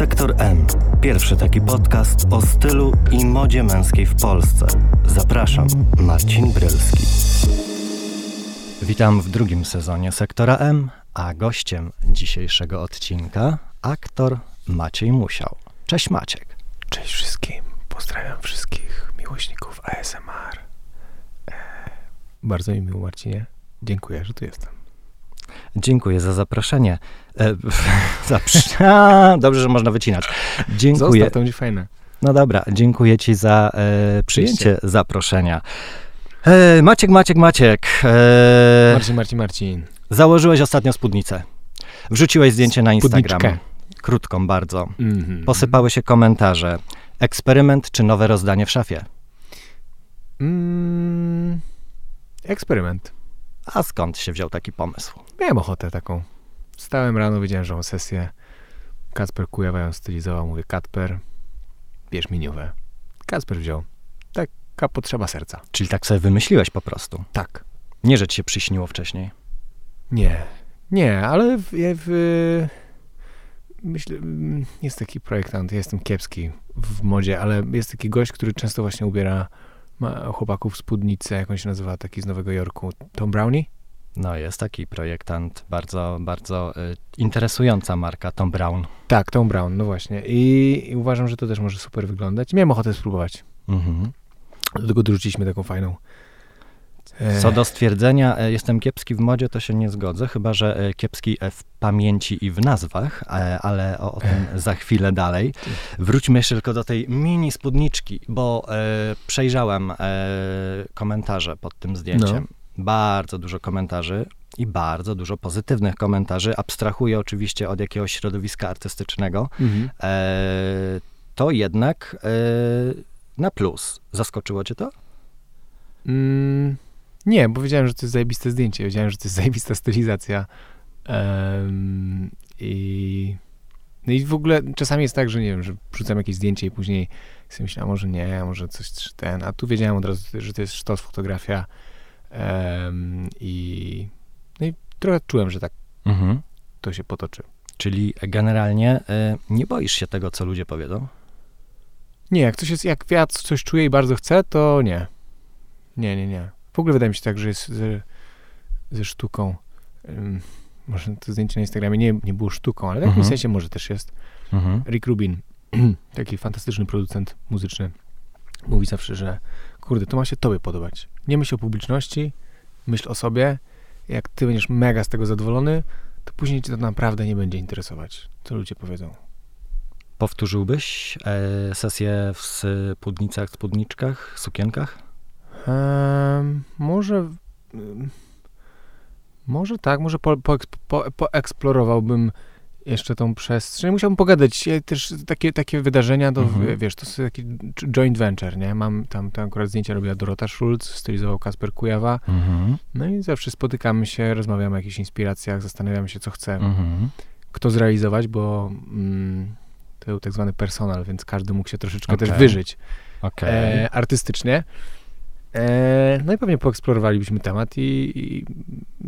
Sektor M. Pierwszy taki podcast o stylu i modzie męskiej w Polsce. Zapraszam, Marcin Brylski. Witam w drugim sezonie Sektora M, a gościem dzisiejszego odcinka aktor Maciej Musiał. Cześć Maciek. Cześć wszystkim. Pozdrawiam wszystkich miłośników ASMR. Eee, bardzo mi miło, Marcinie. Dziękuję, że tu jestem. Dziękuję za zaproszenie. E, zaprzy... A, dobrze, że można wycinać. Dziękuję. Zostaw, to będzie fajne. No dobra, dziękuję ci za e, przyjęcie zaproszenia. E, Maciek, Maciek, Maciek. E, Marcin, Marcin, Marcin. założyłeś ostatnio spódnicę. Wrzuciłeś zdjęcie na Instagram. Spódniczkę. Krótką bardzo. Mhm. Posypały się komentarze. Eksperyment czy nowe rozdanie w szafie? Mm, eksperyment. A skąd się wziął taki pomysł? Miałem ochotę taką. Stałem rano, wiedziałem, że mam sesję. Kacper Kujawa ją stylizował. Mówię, Kacper, bierz miniówę. Kacper wziął. Taka potrzeba serca. Czyli tak sobie wymyśliłeś po prostu. Tak. Nie, że ci się przyśniło wcześniej. Nie, nie, ale w, w, myślę, mm, jest taki projektant, ja jestem kiepski w modzie, ale jest taki gość, który często właśnie ubiera chłopaków w spódnicę, jak on się nazywa, taki z Nowego Jorku, Tom Brownie? No, jest taki projektant, bardzo, bardzo y, interesująca marka, Tom Brown. Tak, Tom Brown, no właśnie. I, I uważam, że to też może super wyglądać. Miałem ochotę spróbować. Mhm. Do tego dorzuciliśmy taką fajną. Co do stwierdzenia, e, jestem kiepski w modzie, to się nie zgodzę, chyba że e, kiepski e, w pamięci i w nazwach, ale o, o tym za chwilę dalej. Wróćmy jeszcze tylko do tej mini spódniczki, bo e, przejrzałem e, komentarze pod tym zdjęciem. Bardzo dużo komentarzy i bardzo dużo pozytywnych komentarzy. Abstrahuję oczywiście od jakiegoś środowiska artystycznego. Mhm. E, to jednak na plus. Zaskoczyło cię to? Mm, nie, bo wiedziałem, że to jest zajebiste zdjęcie. Wiedziałem, że to jest zajebista stylizacja. Em, I, no i w ogóle czasami jest tak, że nie wiem, że wrzucam jakieś zdjęcie i później sobie myślę, a może nie, a może coś ten. A tu wiedziałem od razu, że to jest sztos, fotografia. Em, I, no i trochę czułem, że tak Mhm. to się potoczy. Czyli generalnie e, nie boisz się tego, co ludzie powiedzą? Nie, jak coś jest, jak ja coś czuję i bardzo chcę, to nie. Nie, nie, nie. W ogóle wydaje mi się tak, że jest ze, ze sztuką. ym, może to zdjęcie na Instagramie nie, nie było sztuką, ale w jakimś Mhm. sensie może też jest. Mhm. Rick Rubin, taki fantastyczny producent muzyczny, mówi zawsze, że kurde, to ma się tobie podobać. Nie myśl o publiczności, myśl o sobie. Jak ty będziesz mega z tego zadowolony, to później cię to naprawdę nie będzie interesować, co ludzie powiedzą. Powtórzyłbyś e, sesję w spódnicach, spódniczkach, sukienkach? Może. Może tak, może po, po, po, poeksplorowałbym jeszcze tą przestrzeń. Musiałbym pogadać. Ja Też takie, takie wydarzenia, to Mhm. wiesz, to jest taki joint venture, nie? Mam tam, tam akurat zdjęcia robiła Dorota Schulz, stylizował Kasper Kujawa. Mhm. No i zawsze spotykamy się, rozmawiamy o jakichś inspiracjach, zastanawiamy się, co chce Mhm. kto zrealizować, bo mm, to był tak zwany personal, więc każdy mógł się troszeczkę też Okej. wyżyć Okej. e, artystycznie. E, no i pewnie poeksplorowalibyśmy temat i, i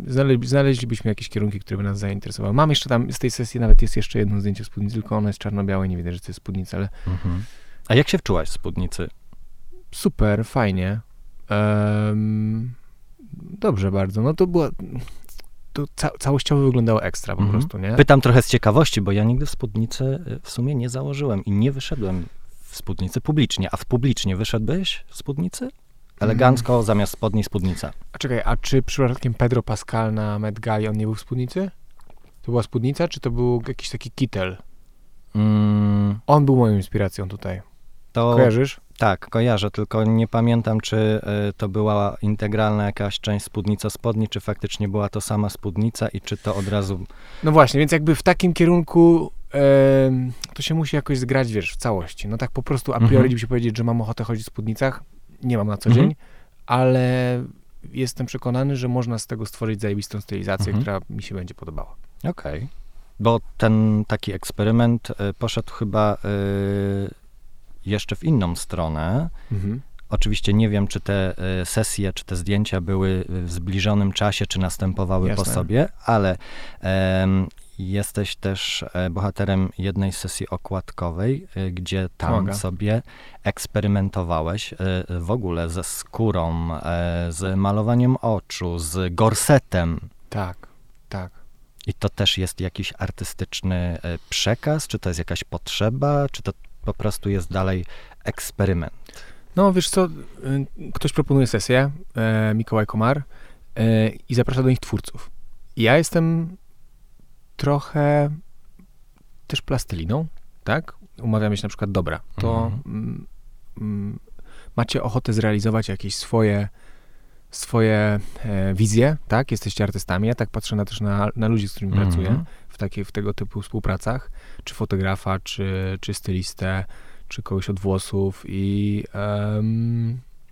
znale, znaleźlibyśmy jakieś kierunki, które by nas zainteresowały. Mam jeszcze tam, z tej sesji nawet jest jeszcze jedno zdjęcie spódnicy, tylko ono jest czarno-białe, nie widać, że to jest spódnica, ale Mhm. A jak się wczułaś w spódnicy? super, fajnie. Dobrze bardzo. No to było, to ca całościowo wyglądało ekstra po Mhm. prostu, nie? Pytam trochę z ciekawości, bo ja nigdy spódnicy y, w sumie nie założyłem i nie wyszedłem w spódnicy publicznie. A w publicznie wyszedłbyś w spódnicy? Elegancko, zamiast spodni spódnica. A czekaj, a czy przypadkiem Pedro Pascal na Met Gali, on nie był w spódnicy? To była spódnica, czy to był jakiś taki kitel? Mm, On był moją inspiracją tutaj. to Kojarzysz? tak, kojarzę, tylko nie pamiętam, czy y, to była integralna jakaś część spódnica spodni, czy faktycznie była to sama spódnica i czy to od razu... No właśnie, więc jakby w takim kierunku em, to się musi jakoś zgrać, wiesz, w całości. No tak po prostu a priori Mhm. by się powiedzieć, że mam ochotę chodzić w spódnicach. Nie mam na co Mhm. dzień, ale jestem przekonany, że można z tego stworzyć zajebistą stylizację, Mhm. która mi się będzie podobała. Okej. Bo ten taki eksperyment y, poszedł chyba y, jeszcze w inną stronę. Mhm. Oczywiście nie wiem, czy te y, sesje, czy te zdjęcia były w zbliżonym czasie, czy następowały po Jasne. sobie, ale jesteś też e, bohaterem jednej sesji okładkowej, e, gdzie tam Pomaga. sobie eksperymentowałeś e, w ogóle ze skórą, z malowaniem oczu, z gorsetem. Tak, tak. I to też jest jakiś artystyczny przekaz? Czy to jest jakaś potrzeba? Czy to po prostu jest dalej eksperyment? No wiesz co, ktoś proponuje sesję, Mikołaj Komar, i zaprasza do nich twórców. Ja jestem trochę też plastyliną, tak? Umawiamy się na przykład, dobra, to Mhm. mm, mm, macie ochotę zrealizować jakieś swoje swoje e, wizje, tak? Jesteście artystami. Ja tak patrzę na, też na, na ludzi, z którymi pracuję Mhm. w, takie, w tego typu współpracach, czy fotografa, czy, czy stylistę, czy kogoś od włosów i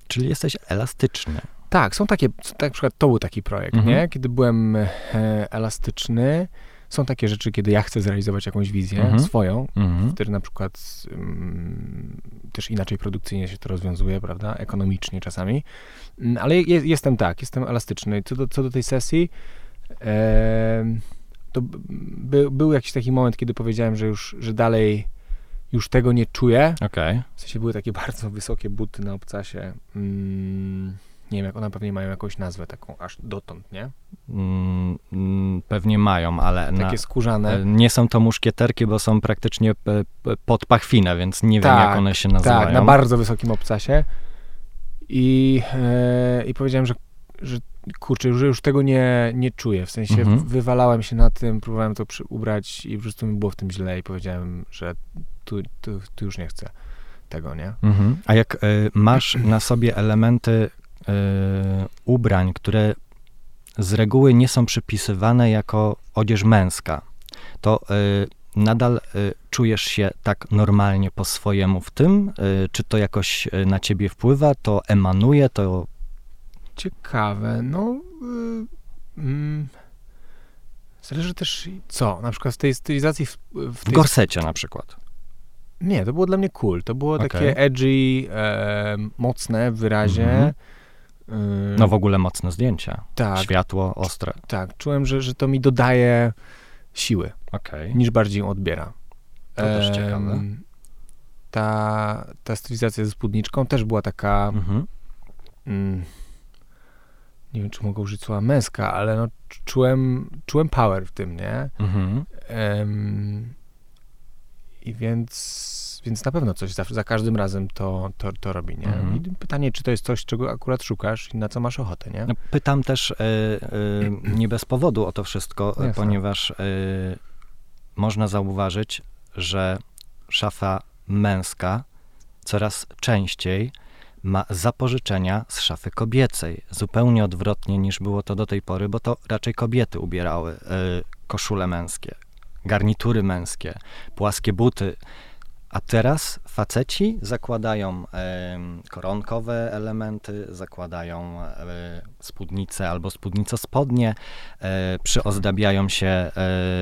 Czyli jesteś elastyczny. tak, są takie, tak, na przykład to był taki projekt, Mhm. nie? Kiedy byłem e, elastyczny, są takie rzeczy, kiedy ja chcę zrealizować jakąś wizję Mhm. swoją, Mhm. wtedy na przykład mm, też inaczej produkcyjnie się to rozwiązuje, prawda, ekonomicznie czasami, Mm, ale je, jestem tak, jestem elastyczny. Co do, co do tej sesji, em, to by, był jakiś taki moment, kiedy powiedziałem, że już, że dalej już tego nie czuję, Okej. w sensie były takie bardzo wysokie buty na obcasie, mm, nie wiem, jak one pewnie mają jakąś nazwę taką aż dotąd, nie? Mm, mm, Pewnie mają, ale na, Takie skórzane. e, nie są to muszkieterki, bo są praktycznie p- pod pachwinę, więc nie wiem, Tak, jak one się nazywają. Tak, na bardzo wysokim obcasie. I, e, i powiedziałem, że, że kurczę, że już tego nie, nie czuję. W sensie Mhm. wywalałem się na tym, próbowałem to przy, ubrać i po prostu mi było w tym źle i powiedziałem, że tu, tu, tu już nie chcę tego, nie? Mhm. A jak y, masz na sobie elementy ubrań, które z reguły nie są przypisywane jako odzież męska, to y, nadal y, czujesz się tak normalnie po swojemu w tym? Czy to jakoś na ciebie wpływa? To emanuje? To Ciekawe, no... Y, mm, zależy też co, na przykład w tej stylizacji w, w w tej gorsecie na przykład? Nie, to było dla mnie cool. To było Okej. takie edgy, e, mocne w wyrazie. Mhm. Y, No w ogóle mocne zdjęcia. tak, Światło, ostre. tak. Czułem, że, że to mi dodaje siły, Okej. niż bardziej ją odbiera. To też Em, ciekawe. Ta, ta stylizacja ze spódniczką też była taka, Mhm. mm, nie wiem, czy mogę użyć słowa męska, ale no, cz- czułem, czułem power w tym, nie? Mhm. Em, I więc, więc na pewno coś za, za każdym razem to, to, to robi, nie? Mhm. I pytanie, czy to jest coś, czego akurat szukasz i na co masz ochotę, nie? No, pytam też y, y, nie bez powodu o to wszystko, Jasne. y, ponieważ y, można zauważyć, że szafa męska coraz częściej ma zapożyczenia z szafy kobiecej. Zupełnie odwrotnie niż było to do tej pory, bo to raczej kobiety ubierały y, koszule męskie, garnitury męskie, płaskie buty. A teraz faceci zakładają koronkowe elementy, zakładają spódnice albo spódnico spodnie, e, przyozdabiają się e,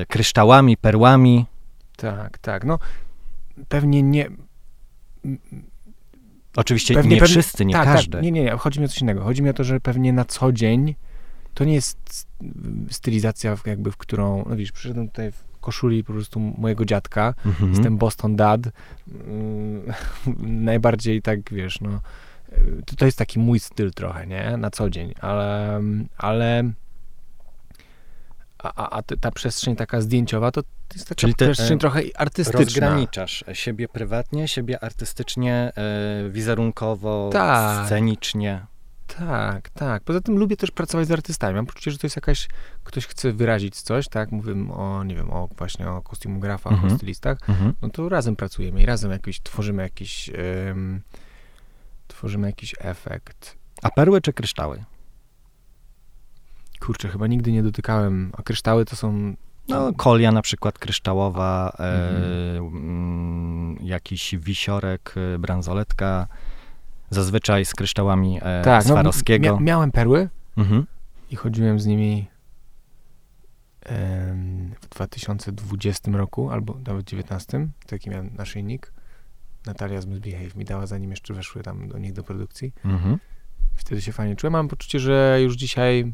kryształami, perłami. Tak, tak. No, pewnie nie. Oczywiście Pewnie, nie pewnie- wszyscy, nie tak, każdy. Tak, nie, nie, nie. Chodzi mi o coś innego. Chodzi mi o to, że pewnie na co dzień to nie jest stylizacja, jakby w którą. No widzisz, przyszedłem tutaj w koszuli po prostu mojego dziadka. Mhm. Jestem Boston Dad. Mm, najbardziej tak, wiesz, no. To, to jest taki mój styl trochę, nie? Na co dzień, ale. ale a, a, ta przestrzeń taka zdjęciowa, to jest taka Czyli przestrzeń e, trochę artystyczna. Rozgraniczasz siebie prywatnie, siebie artystycznie, e, wizerunkowo, Tak. scenicznie. Tak, tak. Poza tym lubię też pracować z artystami. Mam poczucie, że to jest jakaś, ktoś chce wyrazić coś, tak? Mówimy o, nie wiem, o właśnie o kostiumografach, Mhm. o stylistach. Mhm. No to razem pracujemy i razem jakiś, tworzymy jakiś, tworzymy jakiś efekt. A perły czy kryształy? Kurczę, chyba nigdy nie dotykałem, a kryształy to są... No, kolia na przykład kryształowa, e, Mhm. jakiś wisiorek, e, bransoletka, zazwyczaj z kryształami e, tak, no, Swarowskiego. mia- miałem perły mhm. i chodziłem z nimi em, w 2020 roku, albo nawet 2019, taki miałem naszyjnik. Natalia z Misbehave mi dała, zanim jeszcze weszły tam do nich do produkcji. Mhm. Wtedy się fajnie czułem. Mam poczucie, że już dzisiaj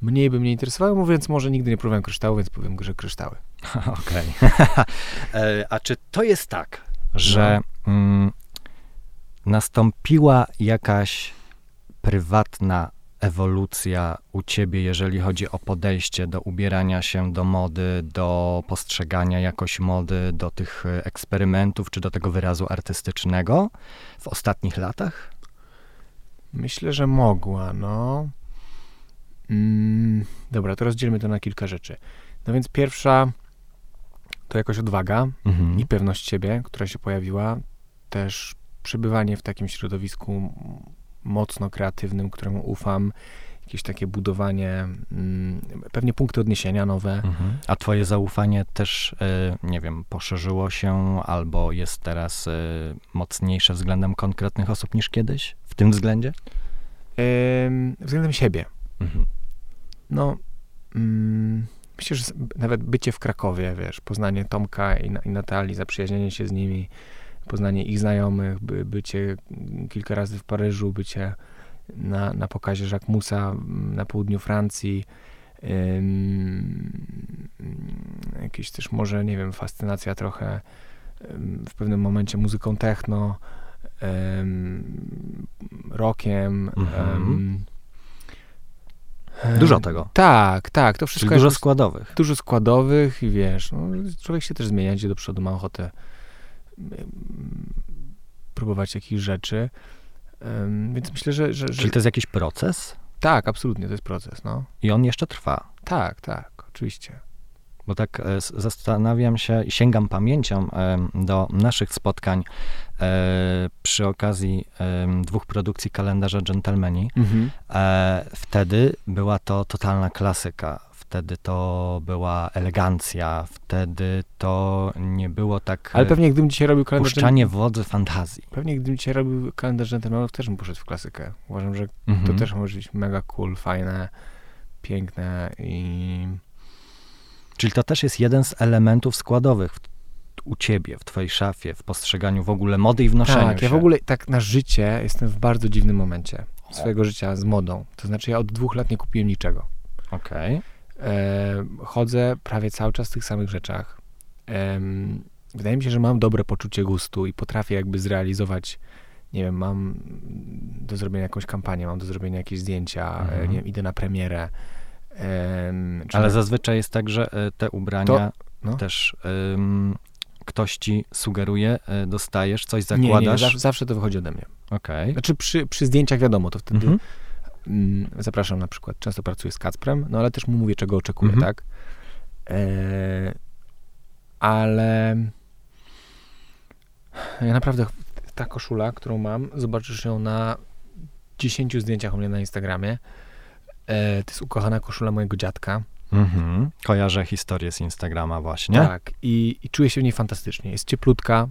mniej by mnie interesowały, mówiąc może nigdy nie próbowałem kryształu, więc powiem, że kryształy. Okej. E, A czy to jest tak, że mm, nastąpiła jakaś prywatna ewolucja u ciebie, jeżeli chodzi o podejście do ubierania się, do mody, do postrzegania jakoś mody, do tych eksperymentów, czy do tego wyrazu artystycznego w ostatnich latach? Myślę, że mogła, no. Mm, dobra, to rozdzielmy to na kilka rzeczy. No więc pierwsza to jakoś odwaga Mhm. i pewność siebie, która się pojawiła. Też przebywanie w takim środowisku mocno kreatywnym, któremu ufam. Jakieś takie budowanie, mm, pewnie punkty odniesienia nowe. Mhm. A twoje zaufanie też, e, nie wiem, poszerzyło się albo jest teraz e, mocniejsze względem konkretnych osób niż kiedyś w tym względzie? Względem siebie. Mhm. No, mm, myślę, że nawet bycie w Krakowie, wiesz, poznanie Tomka i Natalii, zaprzyjaźnienie się z nimi, poznanie ich znajomych, by, bycie kilka razy w Paryżu, bycie na, na pokazie Jacques Musa na południu Francji, ym, jakieś też może, nie wiem, fascynacja trochę ym, w pewnym momencie muzyką techno, ym, rockiem, Mhm. Dużo tego. Tak, tak, to wszystko Czyli dużo składowych. dużo składowych i wiesz, no, człowiek się też zmienia, idzie do przodu, ma ochotę próbować jakichś rzeczy. Więc myślę, że, że, że Czyli to jest jakiś proces tak, absolutnie, to jest proces, no. i on jeszcze trwa. Tak, tak, oczywiście. Bo tak e, zastanawiam się i sięgam pamięcią em, do naszych spotkań e, przy okazji dwóch produkcji kalendarza Gentlemani. E, wtedy była to totalna klasyka. Wtedy to była elegancja. Wtedy to nie było tak Ale e, pewnie gdybym dzisiaj robił kalendarz, puszczanie wodzy fantazji. pewnie gdybym dzisiaj robił kalendarz gentlemanów, też bym poszedł w klasykę. Uważam, że to Mhm. też może być mega cool, fajne, piękne i Czyli to też jest jeden z elementów składowych u ciebie, w twojej szafie, w postrzeganiu w ogóle mody i w noszeniu Tak, się. ja w ogóle tak na życie jestem w bardzo dziwnym momencie swojego życia z modą. To znaczy ja od dwóch lat nie kupiłem niczego. Okej. E, chodzę prawie cały czas w tych samych rzeczach. Wydaje mi się, że mam dobre poczucie gustu i potrafię jakby zrealizować, nie wiem, mam do zrobienia jakąś kampanię, mam do zrobienia jakieś zdjęcia, Mhm. e, nie wiem, idę na premierę. Ale na- zazwyczaj jest tak, że e, te ubrania no. też ym, ktoś ci sugeruje, e, dostajesz, coś nie, nie, nie, zakładasz. zawsze, zawsze to wychodzi ode mnie. Okej. Znaczy przy, przy zdjęciach wiadomo, to wtedy Mhm. Mm, zapraszam na przykład, często pracuję z Kacprem, no ale też mu mówię, czego oczekuję, Mhm. tak? E, ale ja naprawdę ta koszula, którą mam, zobaczysz ją na 10 zdjęciach u mnie na Instagramie. E, to jest ukochana koszula mojego dziadka. Mhm. Kojarzę historię z Instagrama właśnie. Tak. I, I czuję się w niej fantastycznie. Jest cieplutka,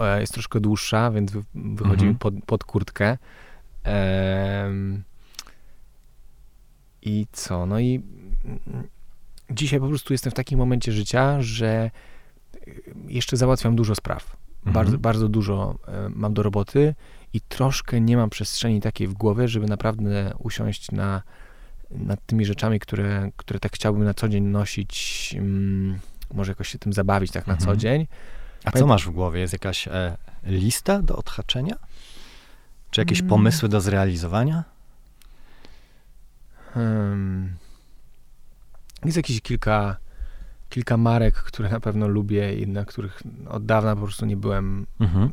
e, jest troszkę dłuższa, więc wy, wychodzi Mhm. mi pod, pod kurtkę. Em, I co? No i mm, dzisiaj po prostu jestem w takim momencie życia, że y, jeszcze załatwiam dużo spraw. Mhm. Bardzo, bardzo dużo e, mam do roboty i troszkę nie mam przestrzeni takiej w głowie, żeby naprawdę usiąść na, nad tymi rzeczami, które, które tak chciałbym na co dzień nosić, mm, może jakoś się tym zabawić tak na Mhm. co dzień. A co masz w głowie? Jest jakaś e, lista do odhaczenia? Czy jakieś Mm. pomysły do zrealizowania? Hmm. Jest jakieś kilka, kilka marek, które na pewno lubię i na których od dawna po prostu nie byłem Mhm.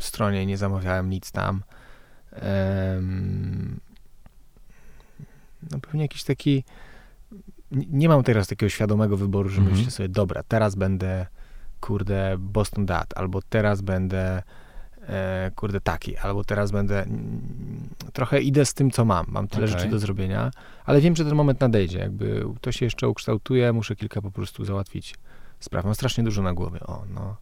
w stronie nie zamawiałem nic tam. No pewnie jakiś taki. Nie mam teraz takiego świadomego wyboru, że Mhm. myślę sobie, dobra, teraz będę kurde Boston Dat, albo teraz będę kurde taki, albo teraz będę. Trochę idę z tym, co mam. Mam tyle Okej. rzeczy do zrobienia, ale wiem, że ten moment nadejdzie. Jakby to się jeszcze ukształtuje, muszę kilka po prostu załatwić spraw. Mam strasznie dużo na głowie. O, no.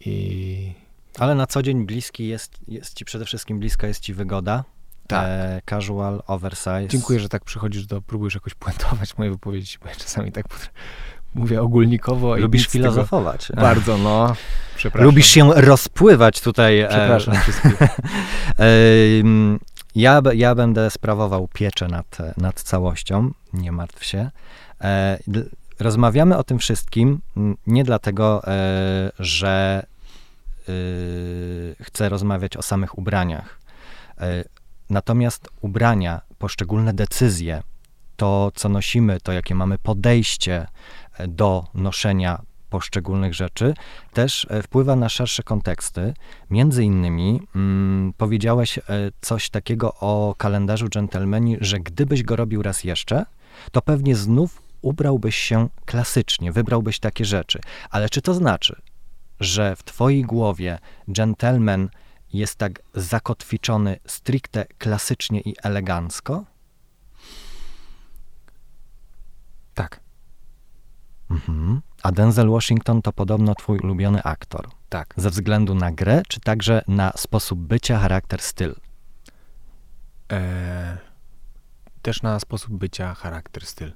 I Ale na co dzień bliski jest, jest ci przede wszystkim bliska jest ci wygoda. Tak. E, casual, oversize. Dziękuję, że tak przychodzisz do, próbujesz jakoś puentować moje wypowiedzi, bo ja czasami tak potra- mówię ogólnikowo. Lubisz filozofować. Bardzo, no. Przepraszam. Lubisz się rozpływać tutaj. e, Przepraszam wszystkich. Em, Ja, ja będę sprawował pieczę nad, nad całością, nie martw się. E, rozmawiamy o tym wszystkim nie dlatego, e, że y, chcę rozmawiać o samych ubraniach. E, natomiast ubrania, poszczególne decyzje, to co nosimy, to jakie mamy podejście e, do noszenia poszczególnych rzeczy, też e, wpływa na szersze konteksty. Między innymi mm, powiedziałeś e, coś takiego o kalendarzu dżentelmeni, że gdybyś go robił raz jeszcze, to pewnie znów ubrałbyś się klasycznie, wybrałbyś takie rzeczy. Ale czy to znaczy, że w twojej głowie gentleman jest tak zakotwiczony stricte klasycznie i elegancko? Tak, Mhm. A Denzel Washington to podobno twój ulubiony aktor. tak. Ze względu na grę, czy także na sposób bycia, charakter, styl? E, też na sposób bycia, charakter, styl.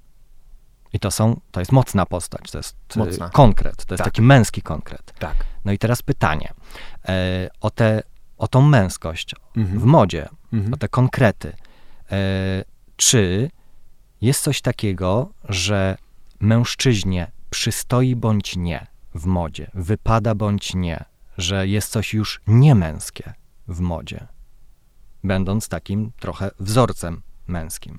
I to są, to jest mocna postać, to jest y, Mocna. konkret, to jest Tak. taki męski konkret. Tak. No i teraz pytanie e, o, te, o tą męskość w modzie, Mhm. o te konkrety. E, czy jest coś takiego, że mężczyźnie przystoi bądź nie w modzie, wypada bądź nie, że jest coś już niemęskie w modzie, będąc takim trochę wzorcem męskim?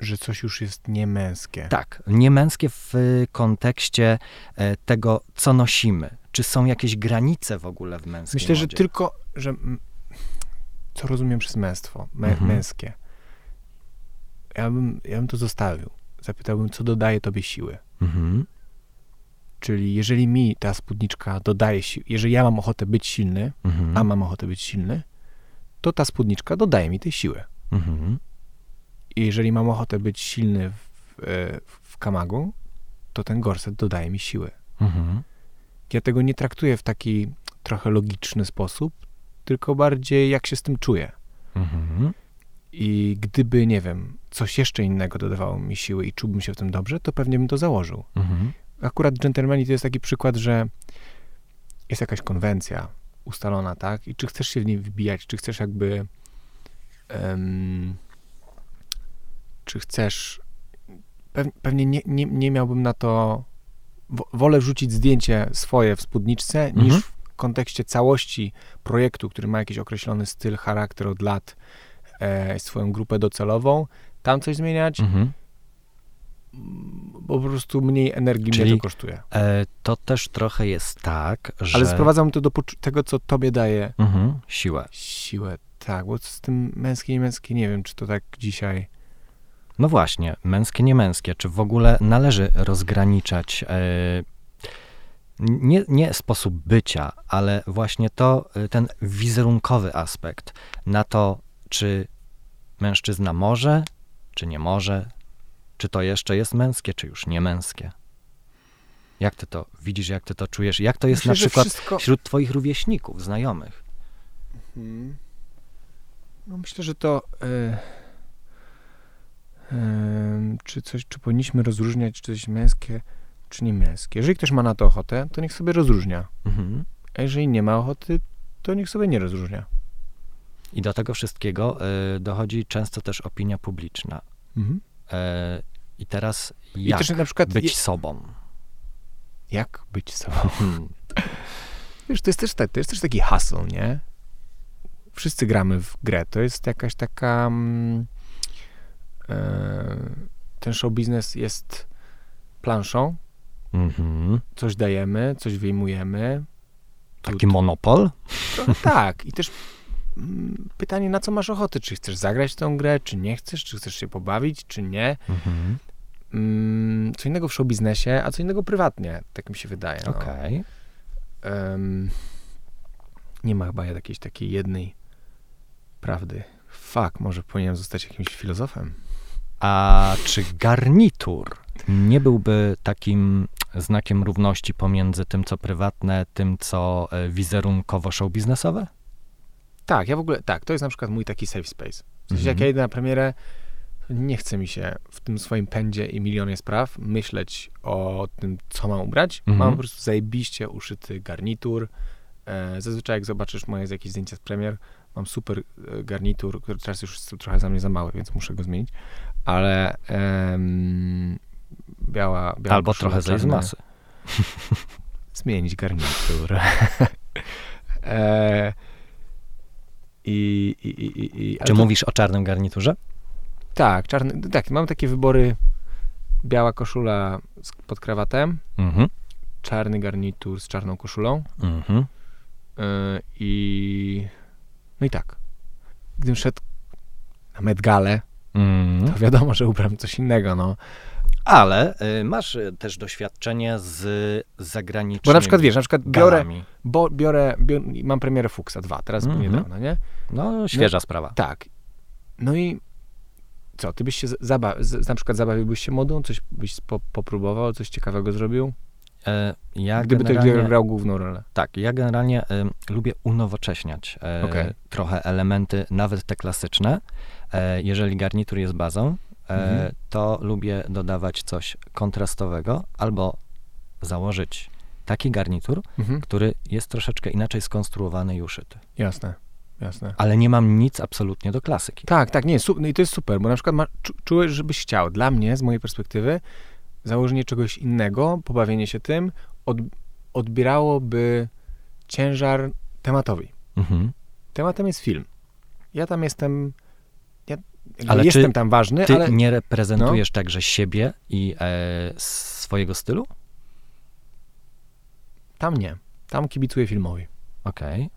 Że coś już jest niemęskie. Tak, niemęskie w y, kontekście e, tego, co nosimy. Czy są jakieś granice w ogóle w męskim Myślę, że modzie? tylko, że co rozumiem przez męstwo, mę, Mhm. męskie. Ja bym, ja bym to zostawił. Zapytałbym, co dodaje tobie siły. Mhm. Czyli jeżeli mi ta spódniczka dodaje siły, jeżeli ja mam ochotę być silny, Mhm. a mam ochotę być silny, to ta spódniczka dodaje mi tej siły. Mhm. I jeżeli mam ochotę być silny w, e, w kamagu, to ten gorset dodaje mi siły. Mhm. Ja tego nie traktuję w taki trochę logiczny sposób, tylko bardziej jak się z tym czuję. Mhm. I gdyby, nie wiem, coś jeszcze innego dodawało mi siły i czułbym się w tym dobrze, to pewnie bym to założył. Mhm. Akurat dżentelmeni to jest taki przykład, że jest jakaś konwencja ustalona, tak? I czy chcesz się w niej wbijać, czy chcesz jakby. em, czy chcesz. Pew, pewnie nie, nie, nie miałbym na to. wo- Wolę wrzucić zdjęcie swoje w spódniczce, Mhm. niż w kontekście całości projektu, który ma jakiś określony styl, charakter od lat, e, swoją grupę docelową, tam coś zmieniać, Mhm. bo po prostu mniej energii Czyli- mnie to kosztuje. E, to też trochę jest tak, że... Ale sprowadzam to do tego, co tobie daje Mhm. Siłę. siłę. Tak, bo z tym męskie i męskie nie wiem, czy to tak dzisiaj. No właśnie, męskie, nie męskie. Czy w ogóle należy rozgraniczać e, nie, nie sposób bycia, ale właśnie to, e, ten wizerunkowy aspekt na to, czy mężczyzna może, czy nie może, czy to jeszcze jest męskie, czy już nie męskie. Jak ty to widzisz, jak ty to czujesz? Jak to jest Myślę, na przykład wszystko... wśród twoich rówieśników, znajomych? Mhm. No myślę, że to. E, em, czy coś, czy powinniśmy rozróżniać, czy coś męskie, czy nie męskie. Jeżeli ktoś ma na to ochotę, to niech sobie rozróżnia. Mhm. A jeżeli nie ma ochoty, to niech sobie nie rozróżnia. I do tego wszystkiego y, dochodzi często też opinia publiczna. Mhm. E, I teraz I jak też na przykład być je- sobą? jak być sobą. Hmm. Wiesz, to jest też, to jest też taki hustle, nie? Wszyscy gramy w grę. To jest jakaś taka. Mm, e, ten show biznes jest planszą. Mhm. Coś dajemy, coś wyjmujemy. Tu- Taki monopol? to, tak. I też pytanie, na co masz ochotę? Czy chcesz zagrać tę grę, czy nie chcesz? Czy chcesz się pobawić, czy nie? Mhm. Mm, co innego w show biznesie, a co innego prywatnie. Tak mi się wydaje. No. Okej. Em, nie ma chyba jakiejś takiej jednej prawdy. Fuck, może powinienem zostać jakimś filozofem. A czy garnitur nie byłby takim znakiem równości pomiędzy tym, co prywatne, tym, co e, wizerunkowo show biznesowe? Tak, ja w ogóle, tak, to jest na przykład mój taki safe space. W sensie, Mhm. jak ja idę na premierę, nie chce mi się w tym swoim pędzie i milionie spraw myśleć o tym, co mam ubrać. Mhm. Mam po prostu zajebiście uszyty garnitur. E, zazwyczaj jak zobaczysz moje jakieś zdjęcia z premier, mam super e, garnitur, który teraz już jest trochę za mnie za mały, więc muszę go zmienić, ale em, biała, biała Albo trochę zejść z masy. Zmienić garnitur. e, i, i, i, i, Czy to- mówisz o czarnym garniturze? Tak, czarny, tak, mam takie wybory, biała koszula z, pod krawatem, Mhm. czarny garnitur z czarną koszulą, Mhm. Yy, I no i tak. Gdybym szedł na Met Galę, Mhm. to wiadomo, że ubrałem coś innego, no. Ale y, masz y, też doświadczenie z zagranicznymi Bo na przykład, wiesz, na przykład biorę, bo biorę, biorę mam premierę Fuchsa 2, teraz Mhm. niedawno, nie? No, świeża sprawa. Tak. No i co, ty byś się zaba- z, na przykład zabawiłbyś się modą? Coś byś po, popróbował, coś ciekawego zrobił? E, ja Gdyby to grał główną rolę. Tak, ja generalnie y, lubię unowocześniać e, Okej. trochę elementy, nawet te klasyczne. E, jeżeli garnitur jest bazą, Mhm. to lubię dodawać coś kontrastowego albo założyć taki garnitur, Mhm. który jest troszeczkę inaczej skonstruowany i uszyty. Jasne, jasne. Ale nie mam nic absolutnie do klasyki. Tak, tak, nie, su- no i to jest super, bo na przykład ma, czu, czułeś, żebyś chciał. Dla mnie, z mojej perspektywy, założenie czegoś innego, pobawienie się tym, od, odbierałoby ciężar tematowi. Mhm. Tematem jest film. Ja tam jestem, Ale czy jestem tam ważny, Ty ale nie reprezentujesz także siebie i e, swojego stylu? tam nie. Tam kibicuję filmowi. Okej.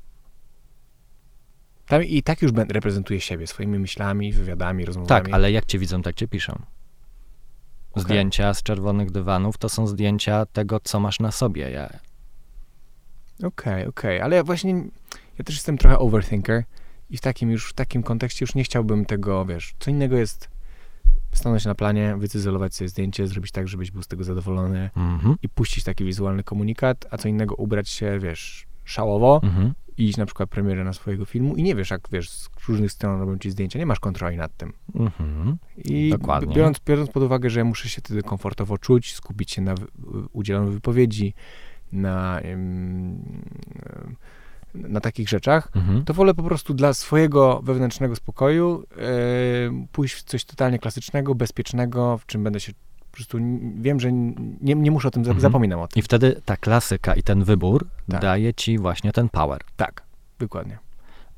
Tam i tak już reprezentuję siebie, swoimi myślami, wywiadami, rozmowami. Tak, ale jak cię widzą, tak cię piszą. Okej. Zdjęcia z czerwonych dywanów to są zdjęcia tego, co masz na sobie. Ja, Okej, okej, ale ja właśnie, ja też jestem trochę overthinker i w takim już, w takim kontekście już nie chciałbym tego, wiesz, co innego jest stanąć na planie, wycyzelować sobie zdjęcie, zrobić tak, żebyś był z tego zadowolony mhm. i puścić taki wizualny komunikat, a co innego ubrać się, wiesz, szałowo Mhm. i iść na przykład premierę na swojego filmu i nie wiesz, jak, wiesz, z różnych stron robią ci zdjęcia, nie masz kontroli nad tym. Mhm. I Dokładnie. Biorąc, biorąc pod uwagę, że muszę się wtedy komfortowo czuć, skupić się na udzielonej wypowiedzi, na, na takich rzeczach, Mhm. to wolę po prostu dla swojego wewnętrznego spokoju pójść w coś totalnie klasycznego, bezpiecznego, w czym będę się po prostu, wiem, że nie, nie muszę o tym, Mhm. zapominam o tym. I wtedy ta klasyka i ten wybór Tak. daje ci właśnie ten power. Tak, dokładnie.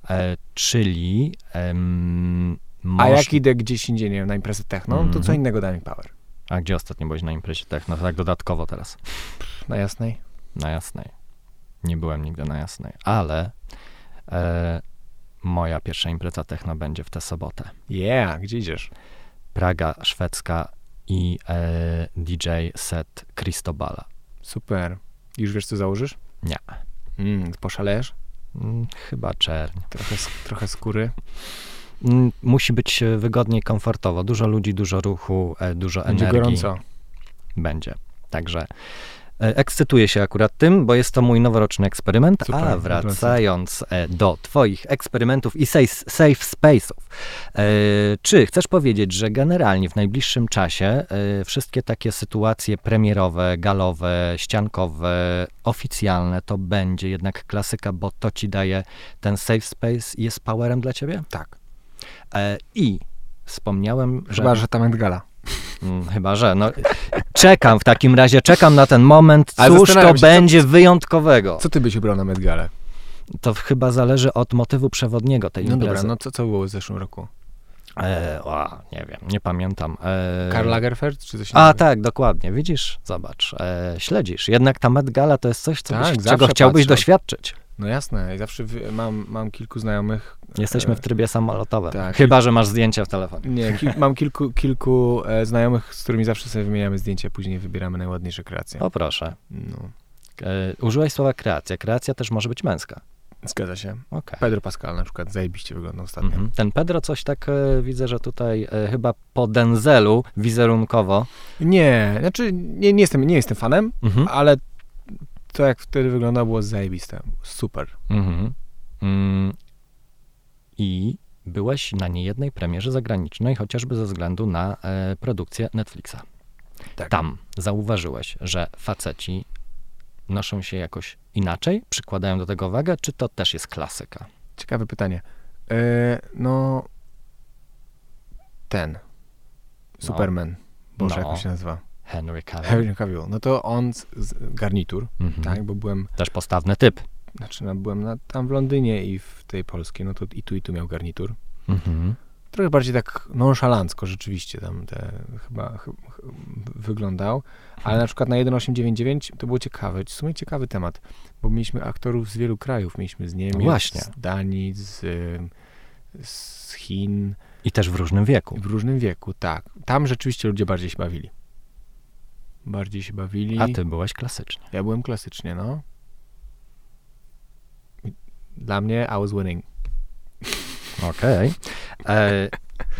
E, czyli em, A jak idę gdzieś indziej, nie wiem, na imprezę techno, to co Mhm. innego da mi power. A gdzie ostatnio byłeś na imprezie techno? Tak dodatkowo teraz. Na jasnej? Na jasnej. Nie byłem nigdy na jasnej, ale e, moja pierwsza impreza techno będzie w tę sobotę. Yeah, gdzie idziesz? Praga szwedzka i e, DJ set Cristobala. Super. Już wiesz, co założysz? Nie. Mm, poszalejesz? Mm, Chyba czerń. Trochę, trochę skóry? Mm, Musi być wygodnie i komfortowo. Dużo ludzi, dużo ruchu, e, dużo Będzie energii. gorąco. Będzie. Także ekscytuję się akurat tym, bo jest to mój noworoczny eksperyment. Super, A wracając e, do Twoich eksperymentów i safe, safe space'ów, e, czy chcesz powiedzieć, że generalnie w najbliższym czasie e, wszystkie takie sytuacje premierowe, galowe, ściankowe, oficjalne to będzie jednak klasyka, bo to ci daje ten safe space i jest powerem dla ciebie? Tak. E, I wspomniałem, że. Chyba, że tam Met Gala. Mm, Chyba, że. No, czekam w takim razie, czekam na ten moment. Cóż to się, co- będzie wyjątkowego? Co ty byś ubrał na Met Galę? To chyba zależy od motywu przewodniego tej No imprezy. dobra, no co, co było w zeszłym roku? E, o, nie wiem, nie pamiętam. E, Karl Lagerfeld czy coś A, tak, dokładnie. Widzisz, zobacz, e, śledzisz. Jednak ta Met Gala to jest coś, co Tak, byś, czego chciałbyś patrzę. doświadczyć. No jasne, zawsze mam, mam kilku znajomych. Jesteśmy e, w trybie samolotowym. tak. Chyba, że masz zdjęcia w telefonie. Nie, kil, mam kilku, kilku e, znajomych, z którymi zawsze sobie wymieniamy zdjęcia, później wybieramy najładniejsze kreacje. O proszę. No, E, użyłeś słowa kreacja. Kreacja też może być męska. zgadza się. Okej. Pedro Pascal na przykład zajebiście wyglądał ostatnio. Mhm. Ten Pedro coś tak e, widzę, że tutaj e, chyba po Denzelu wizerunkowo. Nie, znaczy nie, nie, jestem, nie jestem fanem, Mhm. ale to jak wtedy wyglądało było zajebiste. Super. Mhm. Mm. I byłeś na niejednej premierze zagranicznej, chociażby ze względu na e, produkcję Netflixa. Tak. Tam zauważyłeś, że faceci noszą się jakoś inaczej, przykładają do tego wagę, czy to też jest klasyka? Ciekawe pytanie. E, no, ten, Superman, Boże, jak No. on się nazywa? Henry Cavill. Henry Cavill. No to on, z, z garnitur, Mhm. tak, bo byłem, Też postawny typ. znaczy no, byłem na, tam w Londynie i w tej polskiej, no to i tu, i tu miał garnitur. Mhm. Trochę bardziej tak nonszalancko rzeczywiście tam te, chyba, chyba wyglądał, ale na przykład na 1899 to było ciekawe, w sumie ciekawy temat, bo mieliśmy aktorów z wielu krajów, mieliśmy z Niemiec, Właśnie. z Danii, z, z Chin, I też w różnym wieku. w różnym wieku, tak. Tam rzeczywiście ludzie bardziej się bawili. Bardziej się bawili. A ty byłeś klasycznie. Ja byłem klasycznie, no. Dla mnie I was winning. Okej. E,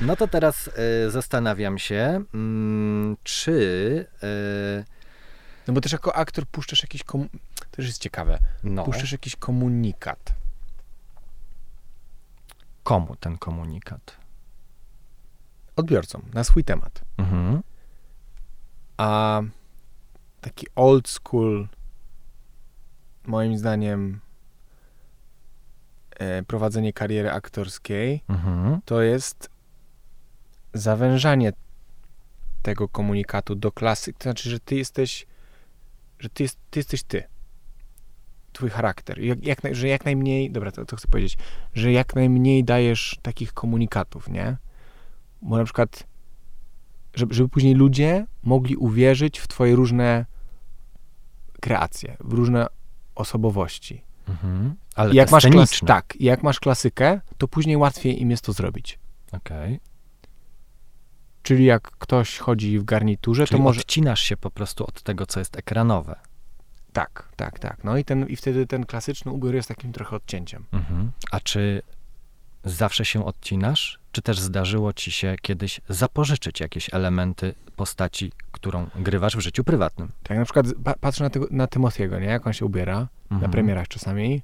No to teraz e, zastanawiam się, mm, czy e, No bo też jako aktor puszczasz jakiś komu... To też jest ciekawe. no, Puszczasz jakiś komunikat. komu ten komunikat? Odbiorcom, na swój temat. Mhm. A taki old school, moim zdaniem, e, prowadzenie kariery aktorskiej Mhm. to jest zawężanie tego komunikatu do klasy. To znaczy, że ty jesteś, że ty, jest, ty jesteś ty. Twój charakter. Jak, jak, że jak najmniej, dobra, to, to chcę powiedzieć, że jak najmniej dajesz takich komunikatów, nie? Bo na przykład, żeby, żeby później ludzie mogli uwierzyć w twoje różne kreacje, w różne osobowości. Mhm. Ale I jak masz klas- tak, jak masz klasykę, to później łatwiej im jest to zrobić. Okej. Czyli jak ktoś chodzi w garniturze, Czyli to może. odcinasz się po prostu od tego, co jest ekranowe. Tak, tak, tak. No i, ten, i wtedy ten klasyczny ubiór jest takim trochę odcięciem. Mhm. A czy zawsze się odcinasz? Czy też zdarzyło ci się kiedyś zapożyczyć jakieś elementy postaci, którą grywasz w życiu prywatnym? Tak, na przykład pa, patrzę na, tego, na Timothy'ego, nie? Jak on się ubiera na Mhm. premierach czasami.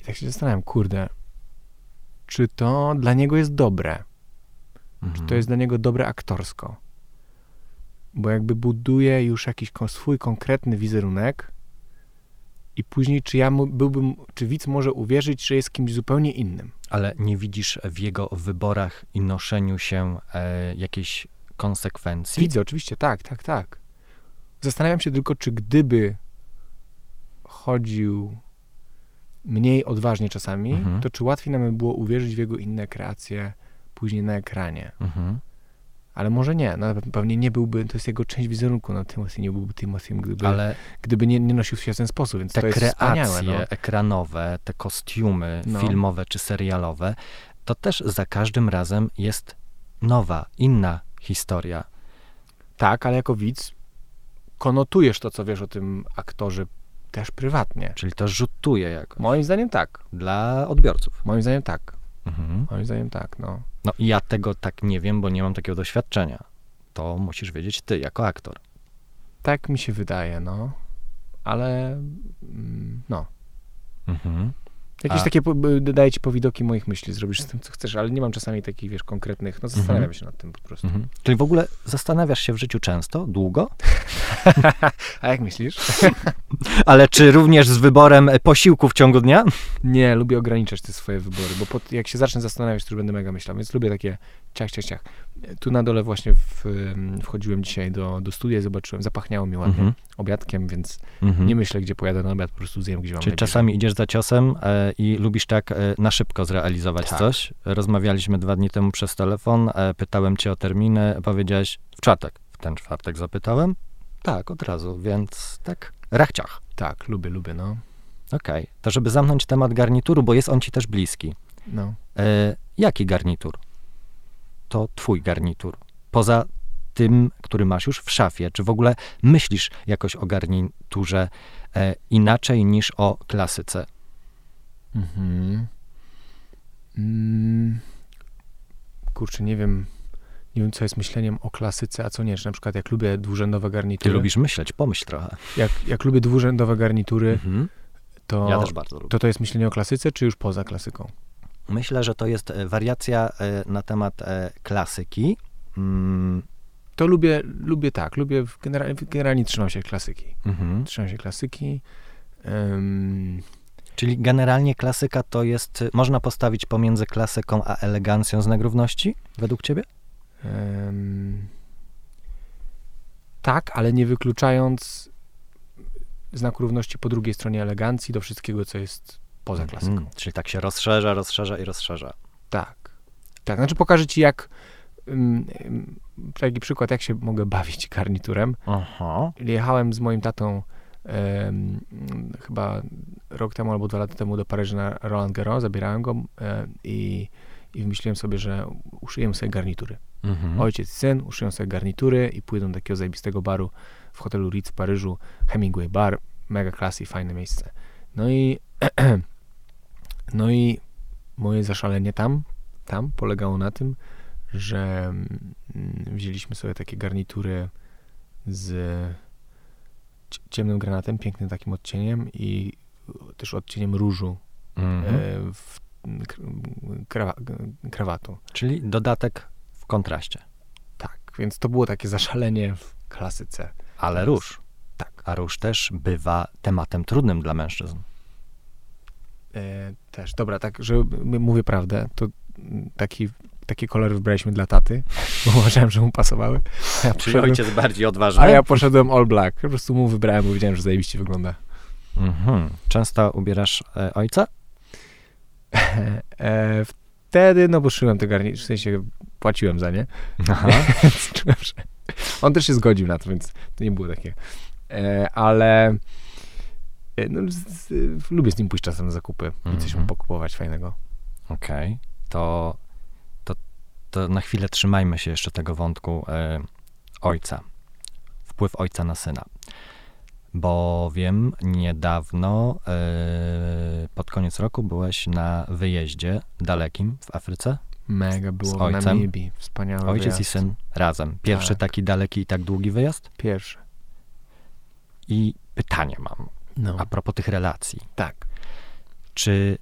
I tak się zastanawiam, kurde, czy to dla niego jest dobre? Mhm. To jest dla niego dobre aktorsko. Bo jakby buduje już jakiś swój konkretny wizerunek i później czy ja byłbym, czy widz może uwierzyć, że jest kimś zupełnie innym. Ale nie widzisz w jego wyborach i noszeniu się e, jakiejś konsekwencji? Widzę, oczywiście, tak, tak, tak. Zastanawiam się tylko, czy gdyby chodził mniej odważnie czasami, Mhm. to czy łatwiej nam by było uwierzyć w jego inne kreacje później na ekranie. Mhm. Ale może nie, no, pewnie nie byłby, to jest jego część wizerunku, no Timothy nie byłby Timothym, gdyby, Ale gdyby nie, nie nosił się w ten sposób, więc te to jest kreacje. No. ekranowe, te kostiumy No. filmowe czy serialowe, to też za każdym razem jest nowa, inna historia. Tak, ale jako widz konotujesz to, co wiesz o tym aktorze też prywatnie. Czyli to rzutuje jako Moim zdaniem tak. dla odbiorców. Moim zdaniem tak. Mhm. Moim zdaniem tak, no. No i ja tego tak nie wiem, bo nie mam takiego doświadczenia. To musisz wiedzieć ty, jako aktor. Tak mi się wydaje, no. Ale mm, no. Mhm. Jakieś A- takie daję ci powidoki moich myśli, zrobisz z tym, co chcesz, ale nie mam czasami takich, wiesz, konkretnych, no zastanawiam Mhm. się nad tym po prostu. Mhm. Czyli w ogóle zastanawiasz się w życiu często, długo? A jak myślisz? Ale czy również z wyborem posiłku w ciągu dnia? Nie, lubię ograniczać te swoje wybory, bo pod, jak się zacznę zastanawiać, to już będę mega myślał, więc lubię takie ciach, ciach, ciach. Tu na dole właśnie w, wchodziłem dzisiaj do, do studia i zobaczyłem, zapachniało mi ładnie Mhm. obiadkiem, więc Mhm. nie myślę, gdzie pojadę na obiad, po prostu zjem, gdzie mam Czyli najbliżej. czasami idziesz za ciosem e, i lubisz tak e, na szybko zrealizować Tak. coś. Rozmawialiśmy dwa dni temu przez telefon, e, pytałem cię o terminy, powiedziałeś w czwartek. W ten czwartek zapytałem? Tak, od razu, więc tak, rachciach. Tak, lubię, lubię, no. Okej, to żeby zamknąć temat garnituru, bo jest on ci też bliski. no. E, jaki garnitur? To twój garnitur. Poza tym, który masz już w szafie. Czy w ogóle myślisz jakoś o garniturze e, inaczej niż o klasyce? Mhm. Mm. Kurczę, nie wiem, nie wiem, co jest myśleniem o klasyce, a co nie. Czy na przykład jak lubię dwurzędowe Ty garnitury, lubisz myśleć, pomyśl trochę. jak, jak lubię dwurzędowe garnitury, Mhm. to, Ja to to jest myślenie o klasyce, czy już poza klasyką? Myślę, że to jest e, wariacja e, na temat e, klasyki. Mm, To lubię, lubię tak, lubię, generalnie, generalnie trzymam się klasyki. mhm. Trzymam się klasyki. Ym, Czyli generalnie klasyka to jest, można postawić pomiędzy klasyką a elegancją znak równości, według ciebie? Em, tak, ale nie wykluczając znaku równości po drugiej stronie elegancji do wszystkiego, co jest poza klasyką. Mm, czyli tak się rozszerza, rozszerza i rozszerza. Tak. Tak, znaczy pokażę ci jak, ym, ym, taki przykład, jak się mogę bawić garniturem. Aha. Jechałem z moim tatą em, chyba rok temu albo dwa lata temu do Paryża na Roland Garros, zabierałem go e, i, i wymyśliłem sobie, że uszyjemy sobie garnitury. Mhm. Ojciec syn uszyją sobie garnitury i pójdą do takiego zajebistego baru w hotelu Ritz w Paryżu, Hemingway Bar, mega classy, fajne miejsce. No i no i moje zaszalenie tam, tam polegało na tym, że mm, wzięliśmy sobie takie garnitury z cie- ciemnym granatem, pięknym takim odcieniem i też odcieniem różu Mhm. e, w krawa, krawatu. Czyli dodatek w kontraście. Tak, więc to było takie zaszalenie w klasyce. Ale róż. Tak. A róż też bywa tematem trudnym dla mężczyzn. E, też, dobra, tak, że mówię prawdę, to taki, takie kolory wybraliśmy dla taty, bo uważałem, że mu pasowały. Ja, Czyli ojciec bardziej odważny. a ja poszedłem all black, po prostu mu wybrałem, bo wiedziałem, że zajebiście wygląda. Mhm. Często ubierasz e, ojca? E, wtedy, no bo szyłem te garnitury, w sensie płaciłem za nie, Aha. on też się zgodził na to, więc to nie było takie. E, ale no, z, z, lubię z nim pójść czasem na zakupy i coś mu Mhm. pokupować fajnego. Okej. To, to, to na chwilę trzymajmy się jeszcze tego wątku e, ojca. Wpływ ojca na syna. Bowiem niedawno, e, pod koniec roku, byłeś na wyjeździe dalekim w Afryce. Mega było Z w ojcem? Namibii, wspaniały Ojciec wyjazd. i syn razem. Pierwszy Tak. taki daleki i tak długi wyjazd. Pierwszy. I pytanie mam No, a propos tych relacji. tak. Czy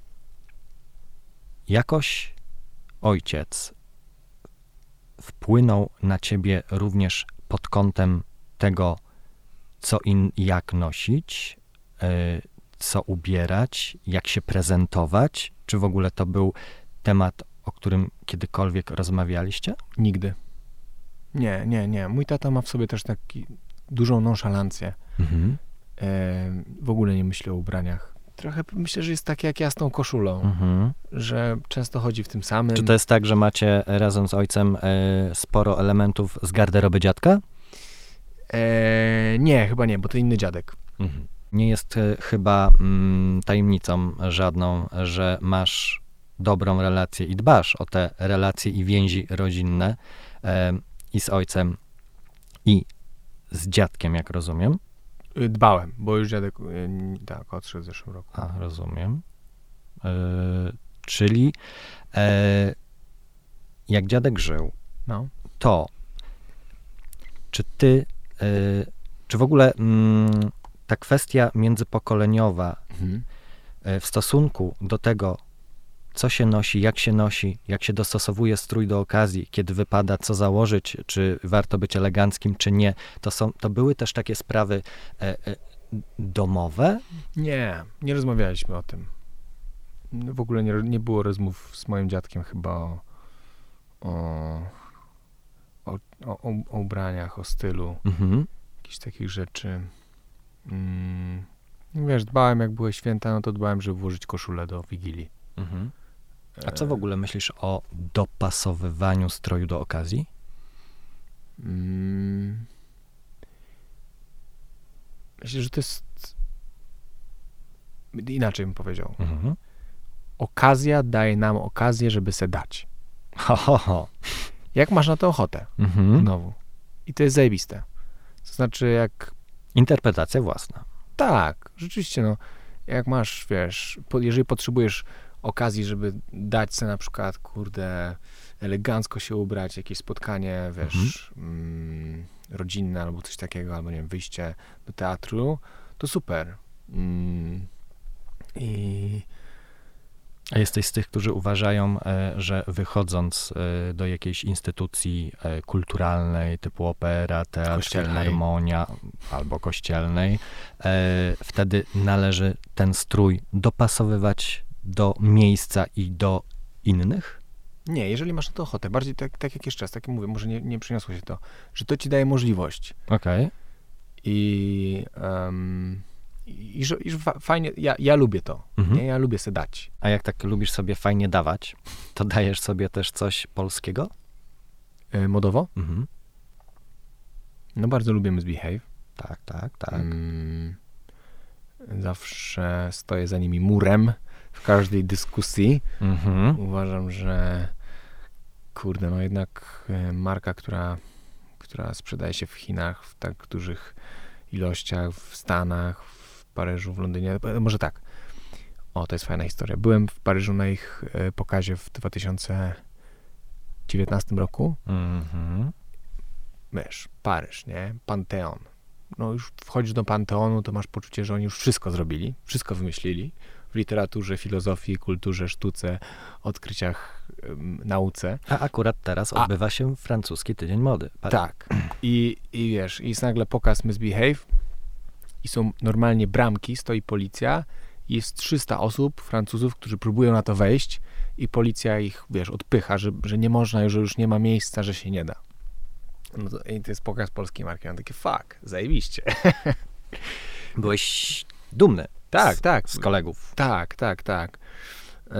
jakoś ojciec wpłynął na ciebie również pod kątem tego, co i jak nosić, y, co ubierać, jak się prezentować? Czy w ogóle to był temat, o którym kiedykolwiek rozmawialiście? Nigdy. Nie, nie, nie. Mój tata ma w sobie też taki dużą nonszalancję. Mhm. E, w ogóle nie myśli o ubraniach. Trochę myślę, że jest tak jak ja z tą koszulą, Mhm. że często chodzi w tym samym. Czy to jest tak, że macie razem z ojcem y, sporo elementów z garderoby dziadka? E, nie, chyba nie, bo to inny dziadek. Mhm. Nie jest e, chyba mm, tajemnicą żadną, że masz dobrą relację i dbasz o te relacje i więzi rodzinne e, i z ojcem, i z dziadkiem, jak rozumiem. Y, Dbałem, bo już dziadek y, tak odszedł w zeszłym roku. A, rozumiem. E, czyli e, jak dziadek żył, No. to czy ty, czy w ogóle mm, ta kwestia międzypokoleniowa Mhm. e, w stosunku do tego, co się nosi, jak się nosi, jak się dostosowuje strój do okazji, kiedy wypada, co założyć, czy warto być eleganckim, czy nie, to, są, to były też takie sprawy e, e, domowe? Nie, nie rozmawialiśmy o tym. W ogóle nie, nie było rozmów z moim dziadkiem chyba o, o, o, o, o ubraniach, o stylu, Mhm. jakichś takich rzeczy. Mm, wiesz, dbałem jak były święta, no to dbałem, żeby włożyć koszulę do Wigilii. Mhm. A co w ogóle myślisz o dopasowywaniu stroju do okazji? Mm, myślę, że to jest... Inaczej bym powiedział. Mhm. Okazja daje nam okazję, żeby se dać. Ho, ho, ho. Jak masz na to ochotę? Mhm. Znowu. I to jest zajebiste. To znaczy, jak Interpretacja własna. tak, rzeczywiście, no, jak masz, wiesz, jeżeli potrzebujesz okazji, żeby dać sobie na przykład, kurde, elegancko się ubrać, jakieś spotkanie, wiesz, mm, rodzinne albo coś takiego, albo nie wiem, wyjście do teatru, to super. Mm, I A jesteś z tych, którzy uważają, e, że wychodząc e, do jakiejś instytucji e, kulturalnej, typu opera, teatr, harmonia albo kościelnej, wtedy należy ten strój dopasowywać do miejsca i do innych? Nie, jeżeli masz na to ochotę, bardziej tak, tak jak jeszcze raz, tak jak mówię, może nie, nie przyniosło się to, że to ci daje możliwość. Okej. I, um, i, że- i że fa- fajnie, ja, ja lubię to, Mhm. nie? ja lubię se dać. A jak tak lubisz sobie fajnie dawać, to dajesz sobie też coś polskiego? E, modowo? Mhm. No bardzo lubię Misbehave. Tak, tak, tak. Mm, zawsze stoję za nimi murem w każdej dyskusji. Mhm. Uważam, że kurde, no jednak e, marka, która, która sprzedaje się w Chinach w tak dużych ilościach, w Stanach, w Paryżu, w Londynie, e, może tak. O, to jest fajna historia. Byłem w Paryżu na ich e, pokazie w 2019 roku. Mhm. Wiesz, Paryż, nie? Panteon. No już wchodzisz do Panteonu, to masz poczucie, że oni już wszystko zrobili, wszystko wymyślili. W literaturze, filozofii, kulturze, sztuce, odkryciach, em, nauce. A akurat teraz A- odbywa się francuski tydzień mody. Tak. I, I wiesz, jest nagle pokaz Misbehave i są normalnie bramki, stoi policja jest 300 osób, Francuzów, którzy próbują na to wejść i policja ich, wiesz, odpycha, że, że nie można, że już nie ma miejsca, że się nie da. No to, I to jest pokaz polskiej marki. Mam takie, fuck, zajebiście. Byłeś dumny Tak, z, tak. z kolegów. Tak, tak, tak. Eee,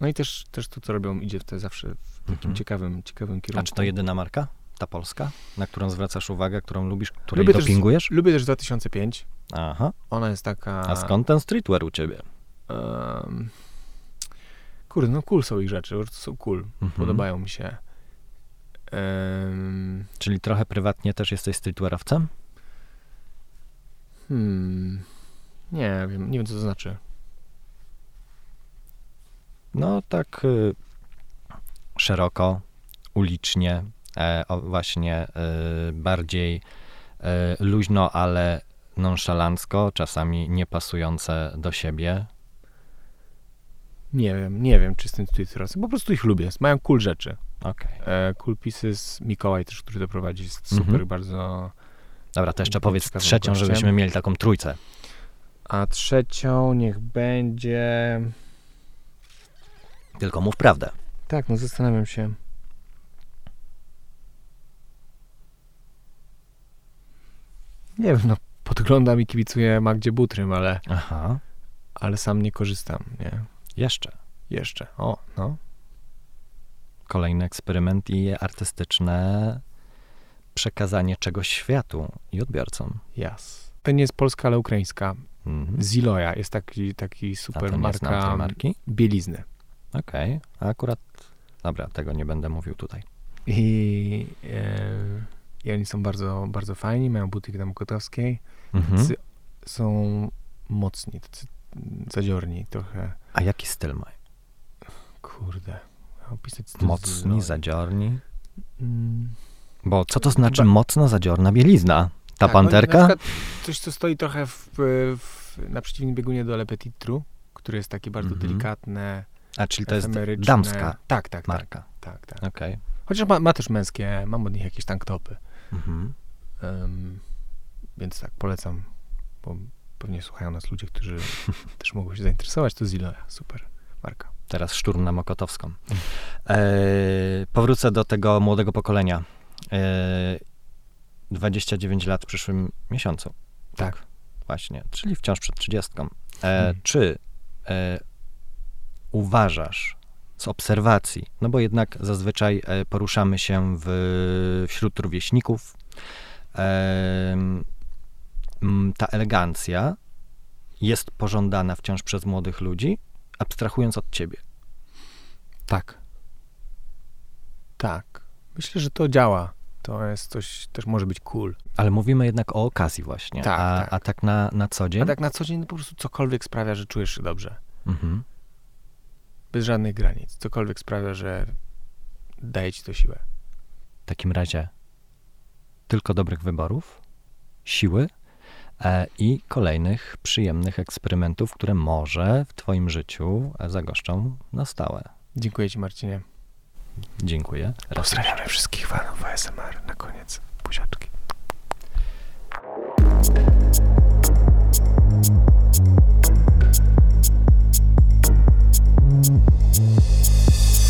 no i też, też to, co robią, idzie w te zawsze w takim Mhm. ciekawym, ciekawym kierunku. A czy to jedyna marka? Ta polska? Na którą zwracasz uwagę, którą lubisz, której Lubię też- dopingujesz? Lubię też 2005. Aha. Ona jest taka... A skąd ten streetwear u ciebie? Um, kurde, no cool są ich rzeczy, po są cool. Mhm. Podobają mi się. Czyli trochę prywatnie też jesteś streetwearowcem? Hmm, nie wiem, nie wiem co to znaczy. No tak y, szeroko, ulicznie, e, o, właśnie y, bardziej y, luźno, ale nonszalancko, czasami niepasujące do siebie. Nie wiem, nie wiem, czy jestem tutaj teraz. Po prostu ich lubię. Mają cool rzeczy. Okej. E, cool Pieces, Mikołaj też, który to prowadzi, jest super, Mhm. bardzo. Dobra, to jeszcze powiedz trzecią, żebyśmy mieli taką trójcę. A trzecią niech będzie. Tylko mów prawdę. Tak, no zastanawiam się. Nie wiem, no podglądam i kibicuję Magdzie Butrym, ale, Aha, ale sam nie korzystam, nie? jeszcze. Jeszcze. O, no. Kolejny eksperyment i artystyczne przekazanie czegoś światu i odbiorcom. Jas. To nie jest polska, ale ukraińska. Mhm. Ziloja jest taki, taki super marka marki? bielizny. Okej, a akurat, dobra, tego nie będę mówił tutaj. I, e, I oni są bardzo, bardzo fajni, mają butyk na Mokotowskiej. Mhm. Są mocni, tacy zadziorni trochę. A jaki styl mają? Kurde. Opisać styl Mocni, zadziorni? Mm, Bo co to znaczy mocno zadziorna bielizna? Ta tak, oni panterka? Przykład coś, co stoi trochę w, w, na przeciwnym biegunie do Le Petit Trou, który jest taki bardzo Mhm. delikatne, A, czyli to jest damska Tak, tak, tak. marka. tak, tak. Okej. Chociaż ma, ma też męskie, mam od nich jakieś tanktopy. Mhm. Em, więc tak, polecam, bo pewnie słuchają nas ludzie, którzy też mogą się zainteresować. To Ziloja, super marka. Teraz szturm na Mokotowską. E, powrócę do tego młodego pokolenia. E, 29 lat w przyszłym miesiącu. Tak. Właśnie, czyli wciąż przed 30. E, Hmm. Czy e, uważasz z obserwacji, no bo jednak zazwyczaj e, poruszamy się w, wśród rówieśników, e, ta elegancja jest pożądana wciąż przez młodych ludzi, abstrahując od ciebie. Tak. Tak. Myślę, że to działa. To jest coś, też może być cool. Ale mówimy jednak o okazji właśnie. Tak, a, tak. a tak na, na co dzień? A tak na co dzień po prostu cokolwiek sprawia, że czujesz się dobrze. Mhm. Bez żadnych granic. Cokolwiek sprawia, że daje ci to siłę. W takim razie tylko dobrych wyborów, siły, e, i kolejnych przyjemnych eksperymentów, które może w Twoim życiu zagoszczą na stałe. Dziękuję Ci, Marcinie. Dziękuję. Raz Pozdrawiamy wszystkich fanów ASMR na koniec. Buziaczki. Thank